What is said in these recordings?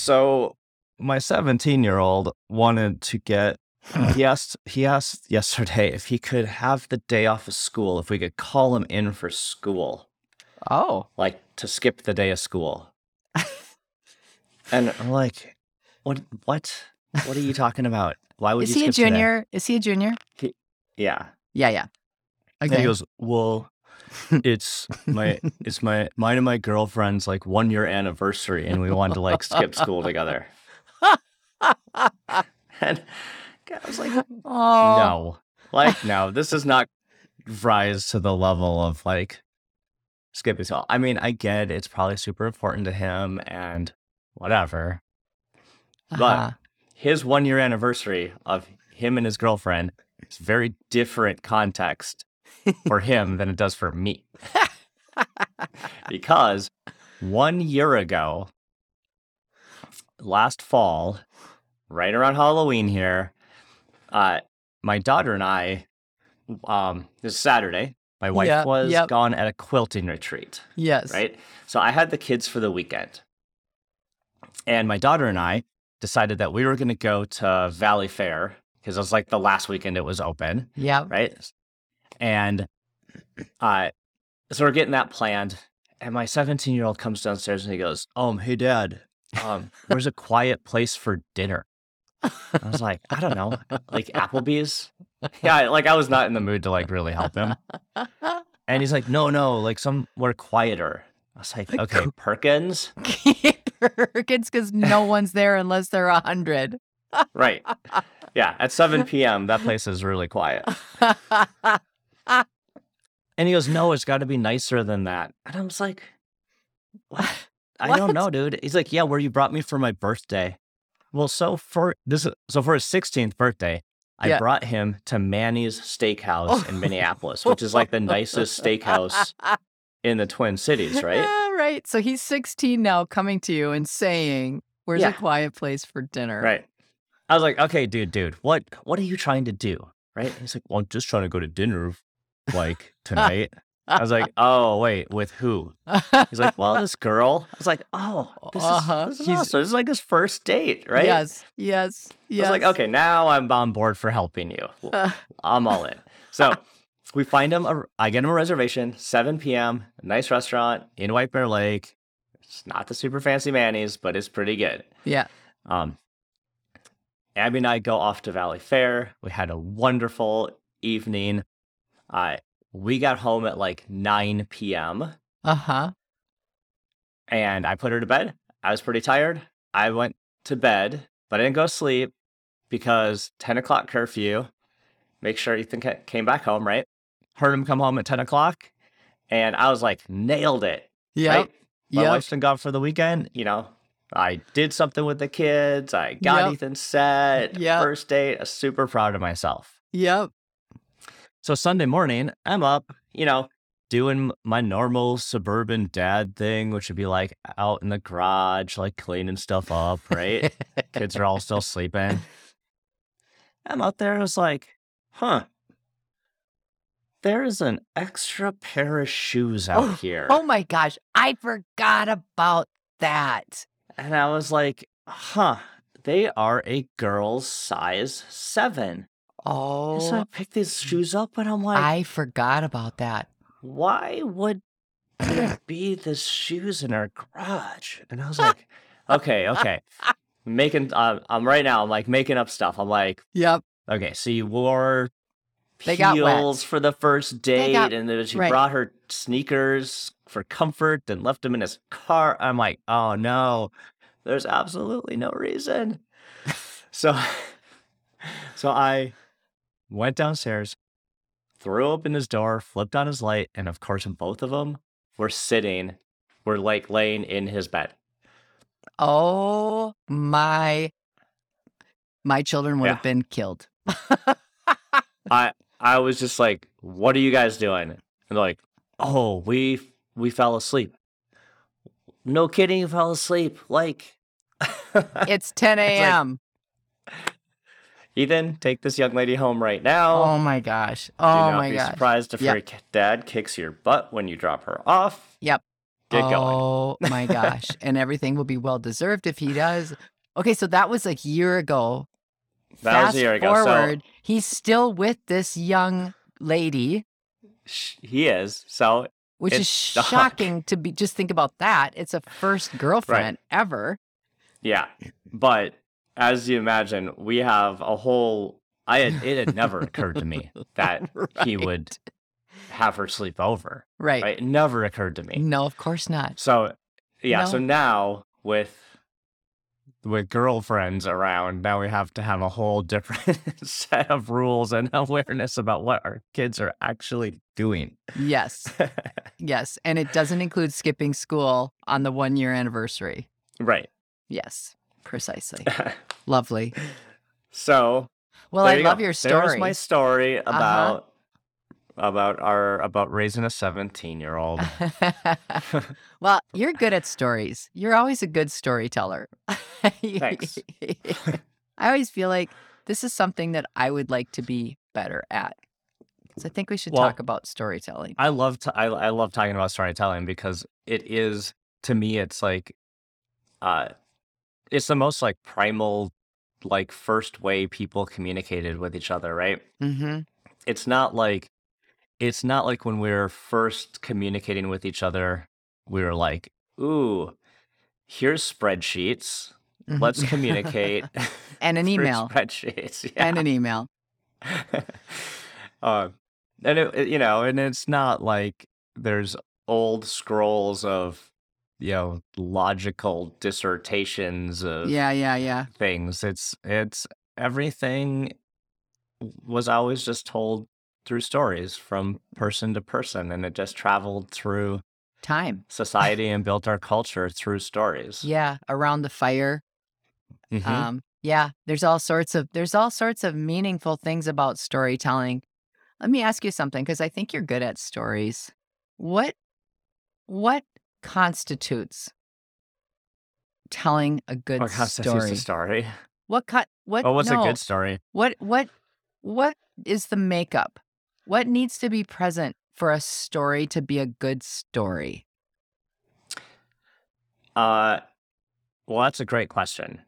So, my 17 year old wanted to get, hmm. he asked, he asked yesterday if he could have the day off of school, if we could call him in for school, Oh, like to skip the day of school. and I'm like, what, what, what are you talking about? Why would is he a skip today?" junior? Is he a junior? Yeah. Yeah, yeah. And he goes, well, it's my it's my mine and my girlfriend's like one year anniversary, and we wanted to like skip school together. and I was like, oh, no, like no, this does not rise to the level of like skipping school. I mean, I get it's probably super important to him and whatever. But Uh-huh. his one year anniversary of him and his girlfriend is very different context for him than it does for me. because one year ago, last fall, right around Halloween here, uh, my daughter and I, um, this is Saturday, my wife was yep. gone at a quilting retreat yes. right? So I had the kids for the weekend. And my daughter and I decided that we were going to go to Valleyfair because it was like the last weekend it was open, Yeah. right? And uh, so we're getting that planned. And my 17 year old comes downstairs and he goes, Um, hey, dad, um, where's a quiet place for dinner? I was like, I don't know, like Applebee's. Yeah, like I was not in the mood to like really help him. And he's like, no, no, like somewhere quieter. I was like, okay, Perkins. Perkins, because no one's there unless they're a hundred. Right. Yeah, at 7 p.m., that place is really quiet. And he goes, no, it's got to be nicer than that. And I was like, what? I don't know, dude. He's like, yeah, where you brought me for my birthday. Well, so for this, so for his 16th birthday, I Yeah. brought him to Manny's Steakhouse in Minneapolis, which is like the nicest steakhouse in the Twin Cities, right? Yeah, right. So he's 16 now, coming to you and saying, "Where's Yeah. a quiet place for dinner?" Right. I was like, okay, dude, dude, what what are you trying to do? Right? He's like, well, I'm just trying to go to dinner like tonight. I was like, oh, wait, with who? He's like, well, this girl. I was like, oh, this Uh-huh. is, this is He's- awesome. This is like his first date, right? Yes. Yes. yes. I was like, okay, now I'm on board for helping you. I'm all in. So we find him, a, I get him a reservation, 7 p.m., nice restaurant in White Bear Lake. It's not the super fancy Manny's, but it's pretty good. Yeah. Um, Abby and I go off to Valleyfair. We had a wonderful evening. Uh, we got home at like 9 p.m. Uh huh. and I put her to bed. I was pretty tired. I went to bed, but I didn't go to sleep because 10 o'clock curfew. Make sure Ethan ca- came back home, right? Heard him come home at 10 o'clock. And I was like, nailed it. Yeah. Right? My Yep. wife's been gone for the weekend. You know, I did something with the kids. I got Yep. Ethan set. Yep. First date. I'm super proud of myself. Yep. So Sunday morning, I'm up, you know, doing my normal suburban dad thing, which would be like out in the garage, like cleaning stuff up, right? Kids are all still sleeping. I'm out there. I was like, huh. There's an extra pair of shoes out oh, here. Oh my gosh, I forgot about that. And I was like, huh, they are a girl's size seven. Oh, So I picked these shoes up and I'm like, I forgot about that. why would there be the shoes in our garage? And I was like, okay, okay. Making, uh, I'm right now, I'm like making up stuff. I'm like, Yep. okay, so you wore They got wet. heels for the first date, got- and then she right. brought her sneakers for comfort and left them in his car. I'm like, oh no, there's absolutely no reason. so, so I went downstairs, threw open his door, flipped on his light, and of course, both of them were sitting, were like laying in his bed. Oh my my children would Yeah. have been killed. I I was just like, "What are you guys doing?" And they're like, "Oh, we we fell asleep." No kidding, you fell asleep. Like, It's 10 a.m. Ethan, take this young lady home right now. oh my gosh. Oh Do not my be gosh. surprised if Yep. your dad kicks your butt when you drop her off. Yep. Get going. oh my gosh. And everything will be well deserved if he does. Okay, so that was like a year ago. That Fast was a year ago. So- forward, he's still with this young lady, He is. So which is stuck. shocking to be just think about that. It's a first girlfriend ever. yeah. But as you imagine, we have a whole I had it had never occurred to me that he would have her sleep over. Right. Right? It never occurred to me. No, of course not. So yeah, so now with with girlfriends around, now we have to have a whole different set of rules and awareness about what our kids are actually doing. Yes. Yes. And it doesn't include skipping school on the one year anniversary. right. Yes. Precisely. Lovely. so Well, I you love go. your story. my story about about our about raising a 17 year old. well, you're good at stories. You're always a good storyteller. Thanks. I always feel like this is something that I would like to be better at. So I think we should Well, talk about storytelling. I love to, I, I love talking about storytelling because it is to me it's like uh it's the most like primal like first way people communicated with each other, right? Mm-hmm. It's not like it's not like when we were first communicating with each other, we were like, "Ooh, here's spreadsheets. Let's communicate." Mm-hmm. And an email. Spreadsheets. Yeah. and an email. um, and it- you know, and it's not like there's old scrolls of you know logical dissertations of Yeah, yeah, yeah. things. It's it's everything was always just told through stories from person to person, and it just traveled through Time. society and built our culture through stories. Yeah, around the fire. Mhm. Um, yeah, there's all sorts of there's all sorts of meaningful things about storytelling. Let me ask you something because I think you're good at stories. What what constitutes telling a good What story? a story? What cut what Oh, what's no, a good story? what what what is the makeup? What needs to be present for a story to be a good story? Uh, well, that's a great question,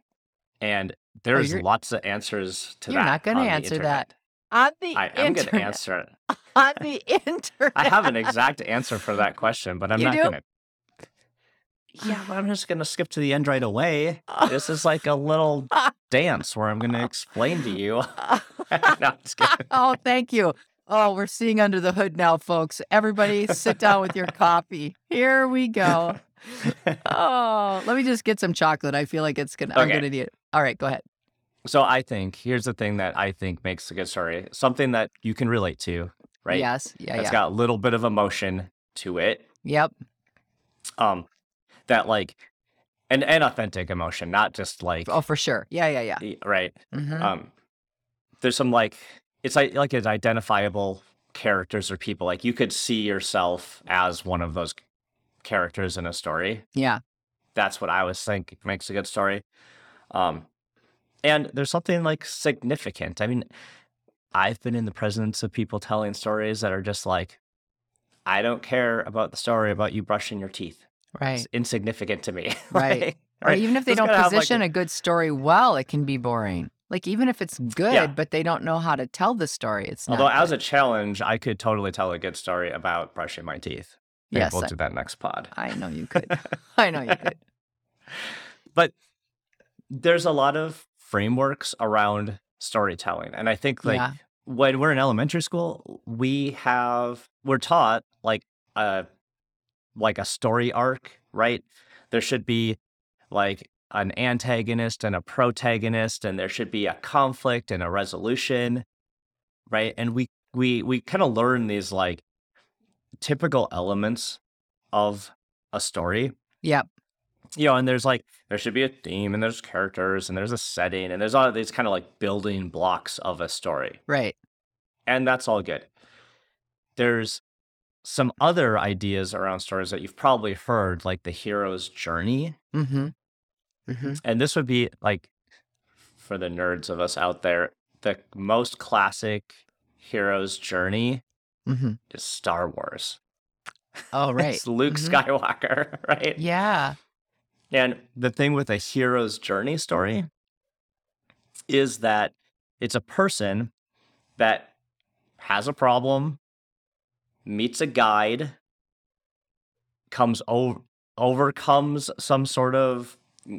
and there's Oh, lots of answers to that. You're not gonna answer that. On the I am going to answer it. On the internet. I have an exact answer for that question, but I'm You not going to. Yeah, but I'm just going to skip to the end right away. This is like a little dance where I'm going to explain to you. no, I'm just kidding. oh, thank you. Oh, we're seeing under the hood now, folks. Everybody sit down with your coffee. Here we go. Oh, let me just get some chocolate. I feel like it's gonna I'm gonna need it. All right, go ahead. so I think here's the thing that I think makes a good story: something that you can relate to, right? Yes. Yeah, It's yeah. got a little bit of emotion to it. Yep. Um, that like, and and authentic emotion, not just like Oh, for sure. Yeah, yeah, yeah. right. Mhm. um there's some like it's like like it's identifiable characters or people like you could see yourself as one of those characters in a story Yeah. that's what i was thinking makes a good story um and there's something like significant i mean i've been in the presence of people telling stories that are just like i don't care about the story about you brushing your teeth Right. it's insignificant to me Right. Or Right. even if they don't gotta like, position a good story well, it can be boring. Like even if it's good, Yeah. but they don't know how to tell the story, it's not. Although, as good. a challenge, I could totally tell a good story about brushing my teeth. Maybe Yes, we'll I- do that next pod. I know you could. I know you could. but there's a lot of frameworks around storytelling, and I think like Yeah. when we're in elementary school, we have we're taught like a like a story arc, right? There should be like an antagonist and a protagonist, and there should be a conflict and a resolution, right? And we we we kind of learn these like typical elements of a story Yep. you know, and there's like there should be a theme and there's characters and there's a setting and there's all these kind of like building blocks of a story. Right. And that's all good. There's some other ideas around stories that you've probably heard, like the hero's journey. Mm-hmm. Mm-hmm. And this would be like for the nerds of us out there, the most classic hero's journey Mm-hmm. is Star Wars. Oh, right. It's Luke Mhm. Skywalker, right? Yeah. And the thing with a hero's journey story is that it's a person that has a problem, meets a guide, comes over overcomes some sort of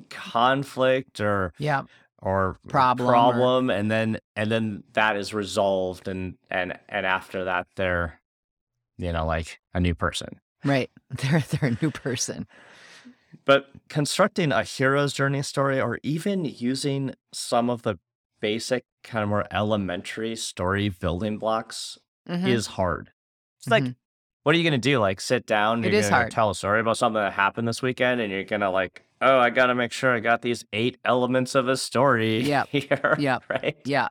conflict or Yeah. or Problem or- problem and then and then that is resolved and and and after that they're you know like a new person Right. They're they're a new person. But constructing a hero's journey story or even using some of the basic, kind of more elementary story building blocks Mhm. is hard. It's like, Mhm. what are you going to do? Like sit down, It is hard. tell a story about something that happened this weekend and you're going to like, oh, I got to make sure I got these eight elements of a story Yep. here. Yep. Right. Yeah.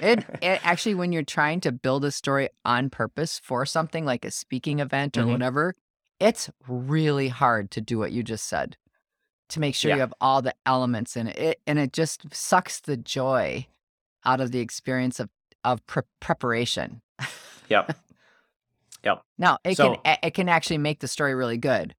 It, it actually when you're trying to build a story on purpose for something like a speaking event or Mhm. whatever, it's really hard to do what you just said. To make sure Yeah. you have all the elements in it. it and it just sucks the joy out of the experience of of pre- preparation. Yep. Now, it So- can it can actually make the story really good.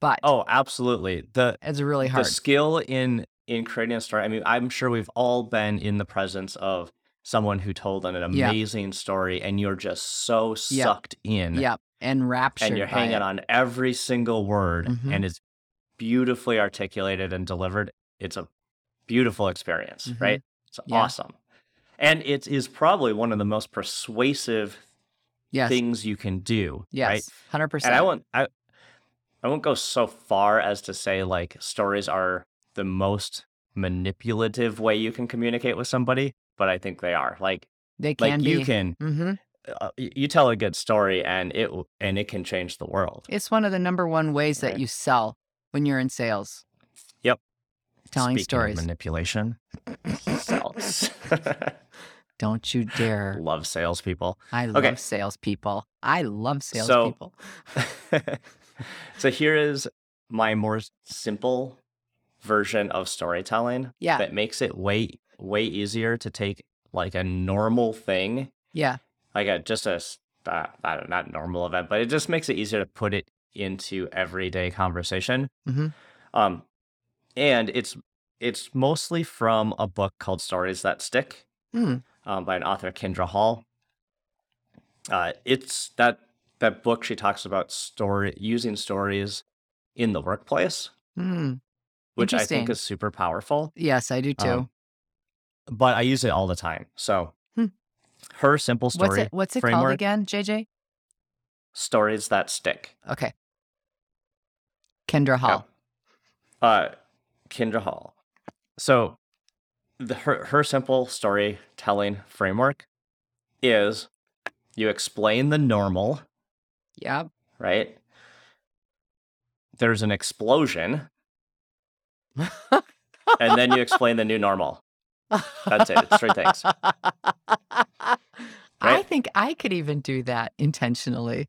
But Oh, absolutely. The it's really hard. the skill in in creating a story i mean i'm sure we've all been in the presence of someone who told an amazing story and you're just so sucked in Yep. And raptured. and you're hanging it. on every single word Mhm. and it's beautifully articulated and delivered it's a beautiful experience Mhm. right it's Yeah. awesome and it is probably one of the most persuasive Yes. things you can do yes. right Hundred percent. and I won't I I won't go so far as to say like stories are the most manipulative way you can communicate with somebody, but I think they are. Like They can like be. you can hmm uh, you tell a good story and it and it can change the world. It's one of the number one ways that you sell when you're in sales. Yep. Telling Speaking stories. manipulation. Don't you dare. Love salespeople. I Okay. love salespeople. I love salespeople. so so here is my more simple version of storytelling Yeah. that makes it way way easier to take like a normal thing yeah. like a just a uh, I don't not normal event but it just makes it easier to put it into everyday conversation Mhm. um and it's it's mostly from a book called stories that stick Hmm. Um, by an author kindra hall uh it's that that book she talks about story using stories in the workplace Hmm. which i think is super powerful Yes, I do too. Um, but i use it all the time so Hmm. her simple story what's it what's it called again, JJ? stories that stick Okay. Kindra Hall. Uh, Kindra Hall. So, the, her her simple storytelling framework is you explain the normal, Yep. right? There's an explosion, and then you explain the new normal. That's it. It's three things. I think I could even do that intentionally.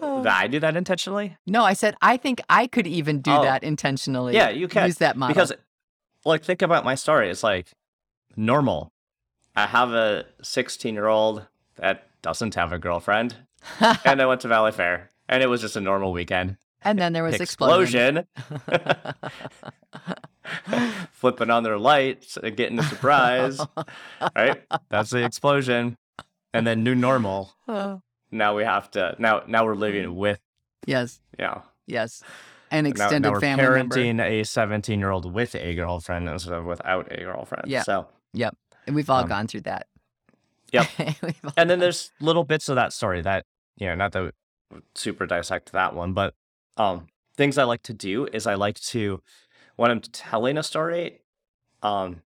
That I do that intentionally No, I said I think I could even do Oh. that intentionally. Yeah, you can, use that model because, like, think about my story. It's like normal. I have a 16 year old that doesn't have a girlfriend, and I went to Valleyfair, and it was just a normal weekend. and then there was explosion. explosion. Flipping on their lights and getting a surprise. right? That's the explosion. And then new normal. Now we have to now now we're living mm. with, yes, Yeah. yes, an now, extended now we're family member. parenting a 17 year old with a girlfriend instead of without a girlfriend. Yeah. So yep. And we've all Um, gone through that. Yep. And then there's little bits of that story that you know not to super dissect that one but um things i like to do is i like to when i'm telling a story um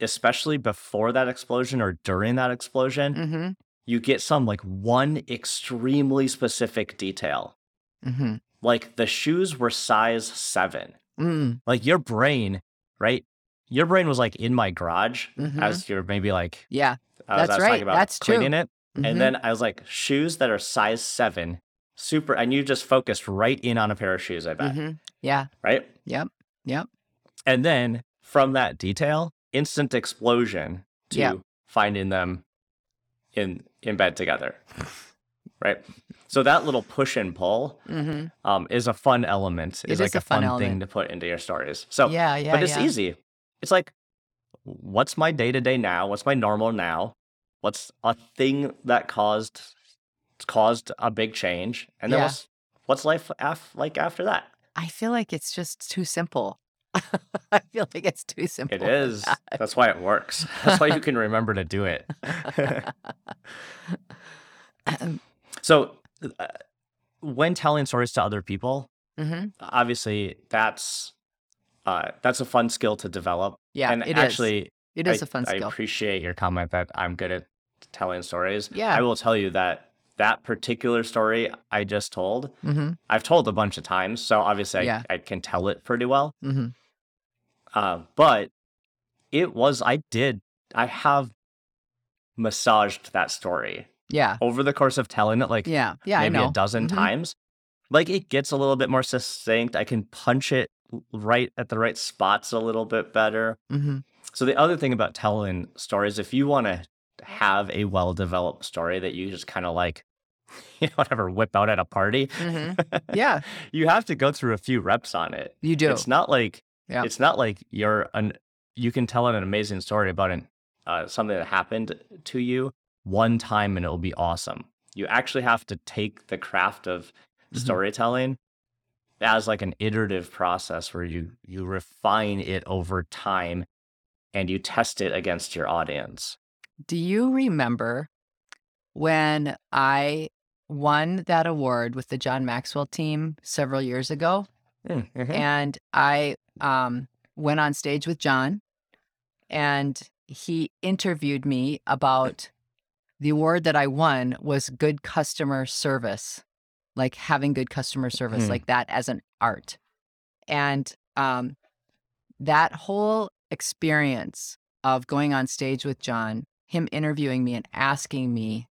especially before that explosion or during that explosion Mhm. you get some like one extremely specific detail Mm-hmm. Like the shoes were size seven. Mm. Like your brain, right? Your brain was like in my garage Mhm. as you're maybe like Yeah. as That's I was right. talking about That's true. cleaning it. Mhm. And then I was like, shoes that are size seven, super and you just focused right in on a pair of shoes, I bet. Mhm. Yeah. Right? Yep. Yep. And then from that detail, instant explosion to Yeah. finding them in in bed together. Right. So that little push and pull Mm-hmm. um, is a fun element. It Is is like a a fun fun, thing to put into your stories. So, yeah. Yeah. but it's yeah. easy. It's like, what's my day to day now? What's my normal now? What's a thing that caused caused a big change? And then Yeah. what's what's life af- like after that? I feel like it's just too simple. I feel like it's too simple. It is. that. That's why it works. That's why you can remember to do it. so, uh, when telling stories to other people, hmm obviously that's uh, that's a fun skill to develop. Yeah. and it is. actually, It is I, a fun I skill. I appreciate your comment that I'm good at telling stories. Yeah. I will tell you that that particular story I just told, hmm I've told a bunch of times, so obviously Yeah. I, I can tell it pretty well. hmm Uh, but it was I did I have massaged that story Yeah. over the course of telling it like Yeah. Yeah. I maybe a dozen Mhm. times. Like it gets a little bit more succinct. I can punch it right at the right spots a little bit better. hmm So the other thing about telling stories, if you want to have a well-developed story that you just kind of like, you know, whatever, whip out at a party, hmm Yeah. you have to go through a few reps on it. You do. It's not like Yeah. it's not like you're an you can tell an amazing story about an uh, something that happened to you one time and it'll be awesome. You actually have to take the craft of Mhm. storytelling as like an iterative process where you you refine it over time and you test it against your audience. Do you remember when I won that award with the John Maxwell team several years ago? Mm-hmm. And I um, went on stage with John, and he interviewed me about the award that I won was good customer service, like having good customer service, Hmm. like that as an art. And um, that whole experience of going on stage with John, him interviewing me and asking me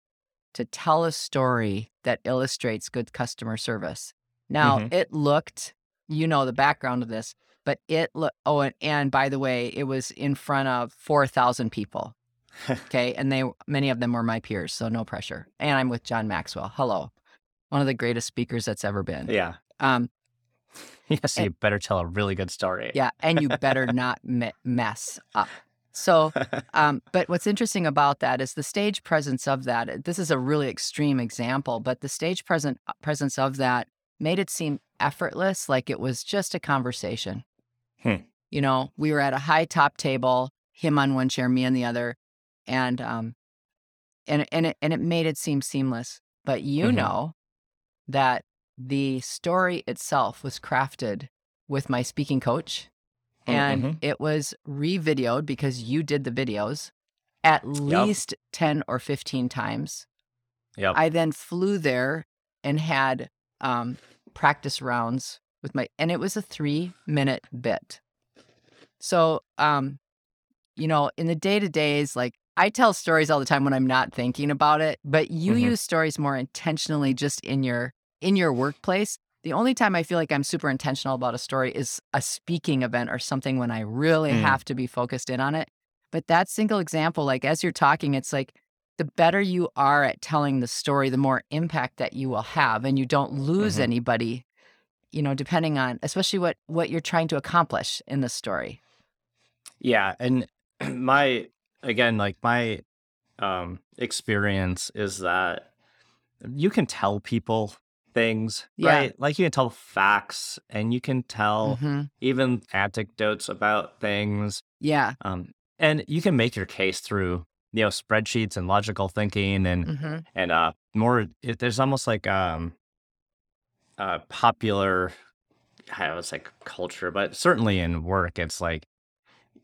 to tell a story that illustrates good customer service. Now, Mhm. it looked, you know, the background of this, but it looked, oh, and, and by the way, it was in front of 4,000 people. Okay. And they, many of them were my peers, so no pressure. And I'm with John Maxwell. Hello. One of the greatest speakers that's ever been. yeah. Um, Yes, you better tell a really good story. yeah. And you better not me- mess up. So, um, but what's interesting about that is the stage presence of that. This is a really extreme example, but the stage present uh, presence of that made it seem effortless, like it was just a conversation. Hmm. You know, we were at a high top table, him on one chair, me on the other, and um, and and it and it made it seem seamless. But you Mhm. know that the story itself was crafted with my speaking coach and Mhm. it was re-videoed because you did the videos at least 10 or 15 times Yep. i then flew there and had um, practice rounds with my and it was a three minute bit so um you know in the day to days like i tell stories all the time when i'm not thinking about it but you Mhm. use stories more intentionally just in your in your workplace the only time i feel like i'm super intentional about a story is a speaking event or something when i really Mm. have to be focused in on it but that single example like as you're talking it's like the better you are at telling the story the more impact that you will have and you don't lose Mhm. anybody you know depending on especially what what you're trying to accomplish in the story Yeah, and my again, like my um experience is that you can tell people things, Yeah. right? Like you can tell facts and you can tell Mhm. even anecdotes about things. yeah Um and you can make your case through, you know, spreadsheets and logical thinking and hmm and uh more it, there's almost like um uh popular I was like culture, but certainly in work it's like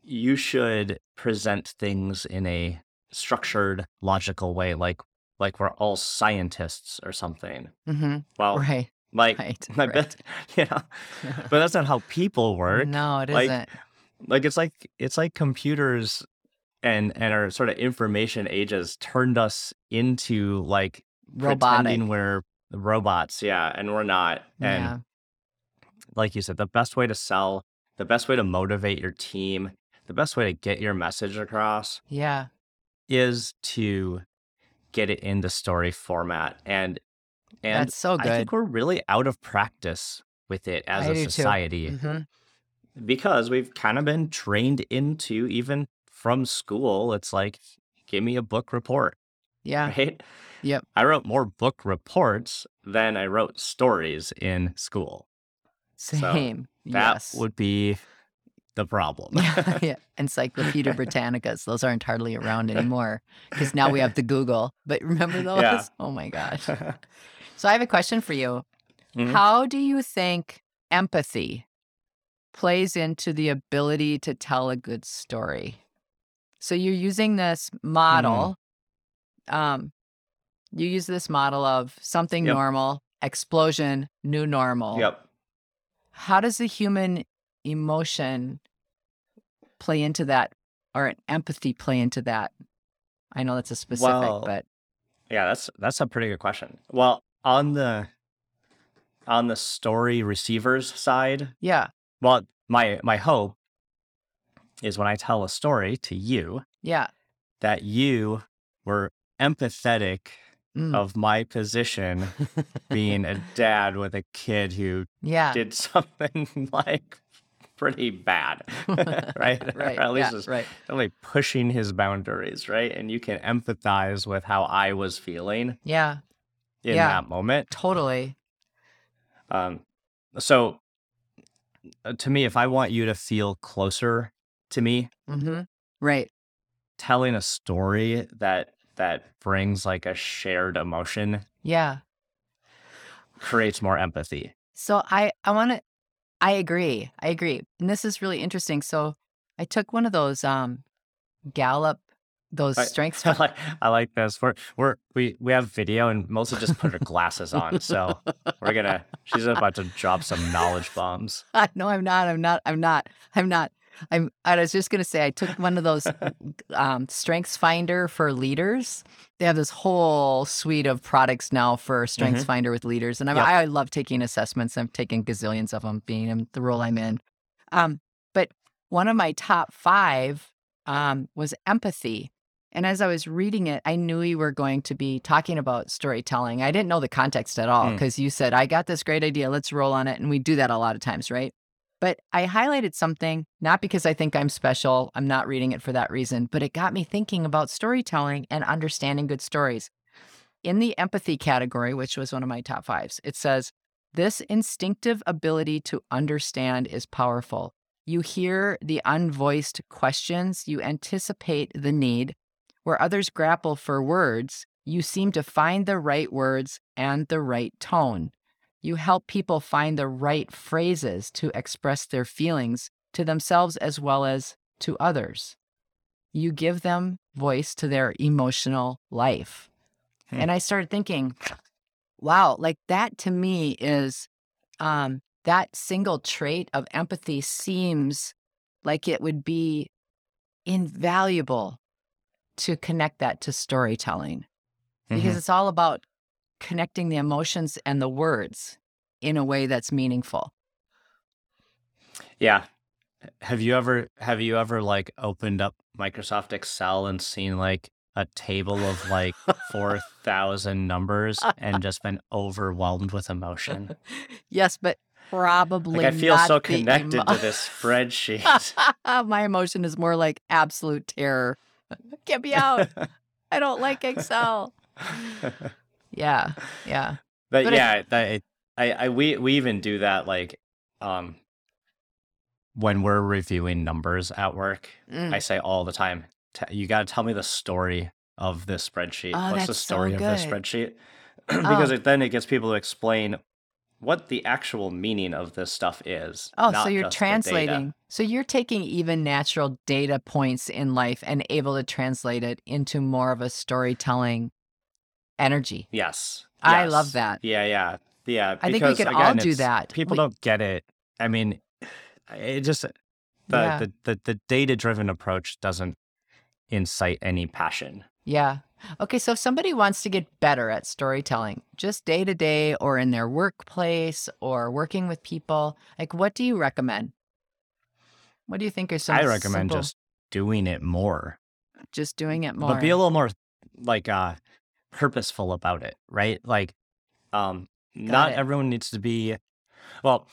you should present things in a structured, logical way, like like we're all scientists or something. hmm Well, right Like, Right, I right. you know, but that's not how people work. No, it like, not Like it's like it's like computers and and our sort of information ages turned us into like Robotic. pretending we're robots, yeah, and we're not. And Yeah. like you said, the best way to sell, the best way to motivate your team, the best way to get your message across Yeah. is to get it in the story format. And and That's so good. I think we're really out of practice with it as I a society hmm because we've kind of been trained into even from school. It's like, give me a book report, Yeah. right? Yep. I wrote more book reports than I wrote stories in school. Same. That yes. would be the problem. yeah. Encyclopedia Britannicas. Those aren't hardly around anymore because now we have the Google. But remember those? Yeah. Oh my gosh. So I have a question for you. Mhm. How do you think empathy plays into the ability to tell a good story? So you're using this model. Um, you use this model of something Yep. normal, explosion, new normal. Yep. How does the human emotion play into that or an empathy play into that? I know that's a specific, Well, but Yeah, that's that's a pretty good question. Well, on the on the story receivers side, yeah, well, my my hope is when I tell a story to you yeah. that you were empathetic Mm, of my position being a dad with a kid who yeah. did something like pretty bad, right? right. or at least yeah, is right. really pushing his boundaries, right? And you can empathize with how I was feeling Yeah, in Yeah. that moment. totally. Um, so uh, to me, if I want you to feel closer to me, mm-hmm. Right. telling a story that that brings like a shared emotion Yeah. creates more empathy. So I I want to I agree. I agree. And this is really interesting. So I took one of those um Gallup those strengths I like I like this. We're we're we we have video and Melissa just put her glasses on, so we're gonna she's about to drop some knowledge bombs. no, I'm not. I'm not. I'm not. I'm not. I'm. I was just gonna say I took one of those um, Strengths Finder for leaders. They have this whole suite of products now for Strengths Finder with leaders, and I'm, Yep. I love taking assessments. I'm taking gazillions of them, being in the role I'm in. Um, but one of my top five um, was empathy. And as I was reading it, I knew we were going to be talking about storytelling. I didn't know the context at all Mm. because you said, I got this great idea. Let's roll on it. And we do that a lot of times, right? But I highlighted something, not because I think I'm special. I'm not reading it for that reason, but it got me thinking about storytelling and understanding good stories. In the empathy category, which was one of my top fives, it says, This instinctive ability to understand is powerful. You hear the unvoiced questions, you anticipate the need. Where others grapple for words, you seem to find the right words and the right tone. You help people find the right phrases to express their feelings to themselves as well as to others. You give them voice to their emotional life. Hmm. And I started thinking, wow, like that to me is um, that single trait of empathy seems like it would be invaluable to connect that to storytelling because Mhm. it's all about connecting the emotions and the words in a way that's meaningful. Yeah. Have you ever have you ever like opened up Microsoft Excel and seen like a table of like 4,000 numbers and just been overwhelmed with emotion? yes, but probably Like I feel so connected emo- to this spreadsheet. My emotion is more like absolute terror. Get me out. I don't like Excel. Yeah, yeah. but, But yeah, that it, I, I we we even do that like um when we're reviewing numbers at work. Mm. I say all the time, you got to tell me the story of this spreadsheet. Oh, What's the that's so story of this spreadsheet? because Oh. it, then it gets people to explain what the actual meaning of this stuff is. Oh, so you're translating. So you're taking even natural data points in life and able to translate it into more of a storytelling energy. Yes. I love that. Yeah, yeah. Yeah, I think we could all do that. People We- don't get it. I mean, it just the Yeah. the, the, the data driven approach doesn't incite any passion. Yeah. Okay, so if somebody wants to get better at storytelling, just day to day or in their workplace or working with people, like what do you recommend? What do you think are some I recommend simple- just doing it more, just doing it more? but be a little more like uh purposeful about it, right? Like, um, not it. everyone needs to be. Well,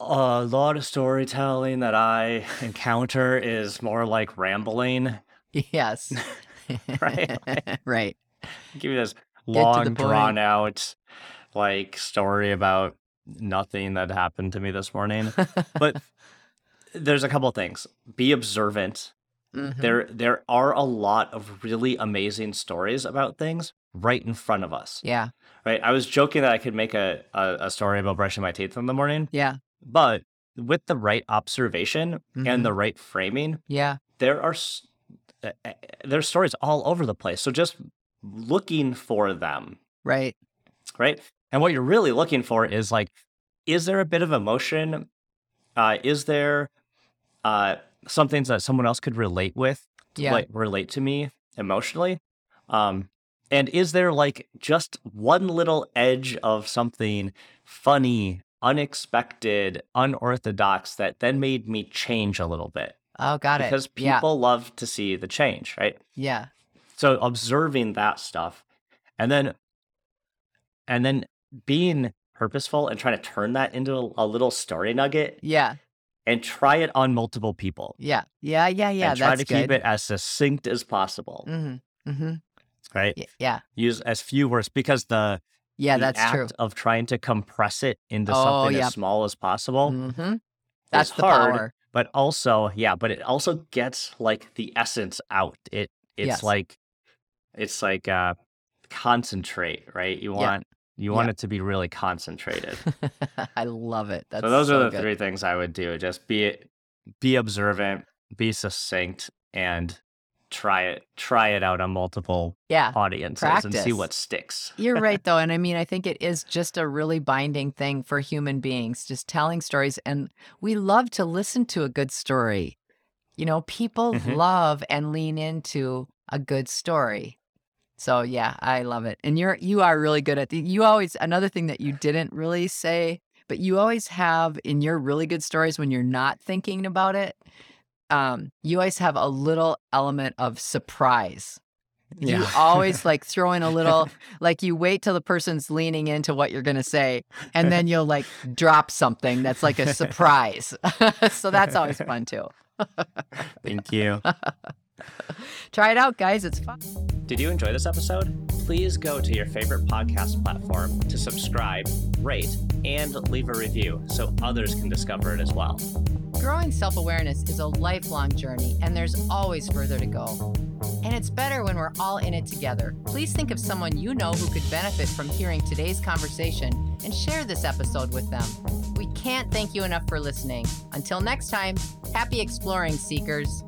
a lot of storytelling that I encounter is more like rambling. yes. Right, right. give you this to the long point. drawn out like story about nothing that happened to me this morning but there's a couple of things be observant Mhm. there there are a lot of really amazing stories about things right in front of us Yeah. right i was joking that i could make a, a, a story about brushing my teeth in the morning Yeah. but with the right observation Mhm. and the right framing Yeah. there are there's stories all over the place so just looking for them Right. right? And what you're really looking for is like, is there a bit of emotion? Uh, is there uh, some things that someone else could relate with, Yeah. like relate to me emotionally? Um, and is there like just one little edge of something funny, unexpected, unorthodox that then made me change a little bit? Oh, got it. Because yeah. people love to see the change, right? Yeah. so observing that stuff and then and then being purposeful and trying to turn that into a, a little story nugget Yeah. And try it on multiple people Yeah. Yeah. Yeah. Yeah. and try to good. keep it as succinct as possible Mm-hmm. Mm-hmm. right Y- Yeah. use as few words because the Yeah. the That's act true. of trying to compress it into Oh, something yep. as small as possible Mm-hmm. That's the hard power. but also yeah but it also gets like the essence out it it's Yes. like it's like uh concentrate right you Yeah. want you want Yeah. it to be really concentrated I love it. That's so those so are the good. three things i would do just be be observant be succinct and try it try it out on multiple Yeah. audiences and see what sticks You're right, though. And I mean, I think it is just a really binding thing for human beings, just telling stories. And we love to listen to a good story. You know, people Mhm. love and lean into a good story. So yeah, I love it. And you're you are really good at the, you always another thing that you didn't really say, but you always have in your really good stories when you're not thinking about it, um, you always have a little element of surprise. You always like throw in a little like you wait till the person's leaning into what you're going to say and then you'll like drop something that's like a surprise so that's always fun too thank you try it out guys it's fun Did you enjoy this episode? Please go to your favorite podcast platform to subscribe, rate, and leave a review so others can discover it as well. growing self-awareness is a lifelong journey and there's always further to go. And it's better when we're all in it together. Please think of someone you know who could benefit from hearing today's conversation and share this episode with them. We can't thank you enough for listening. Until next time happy exploring seekers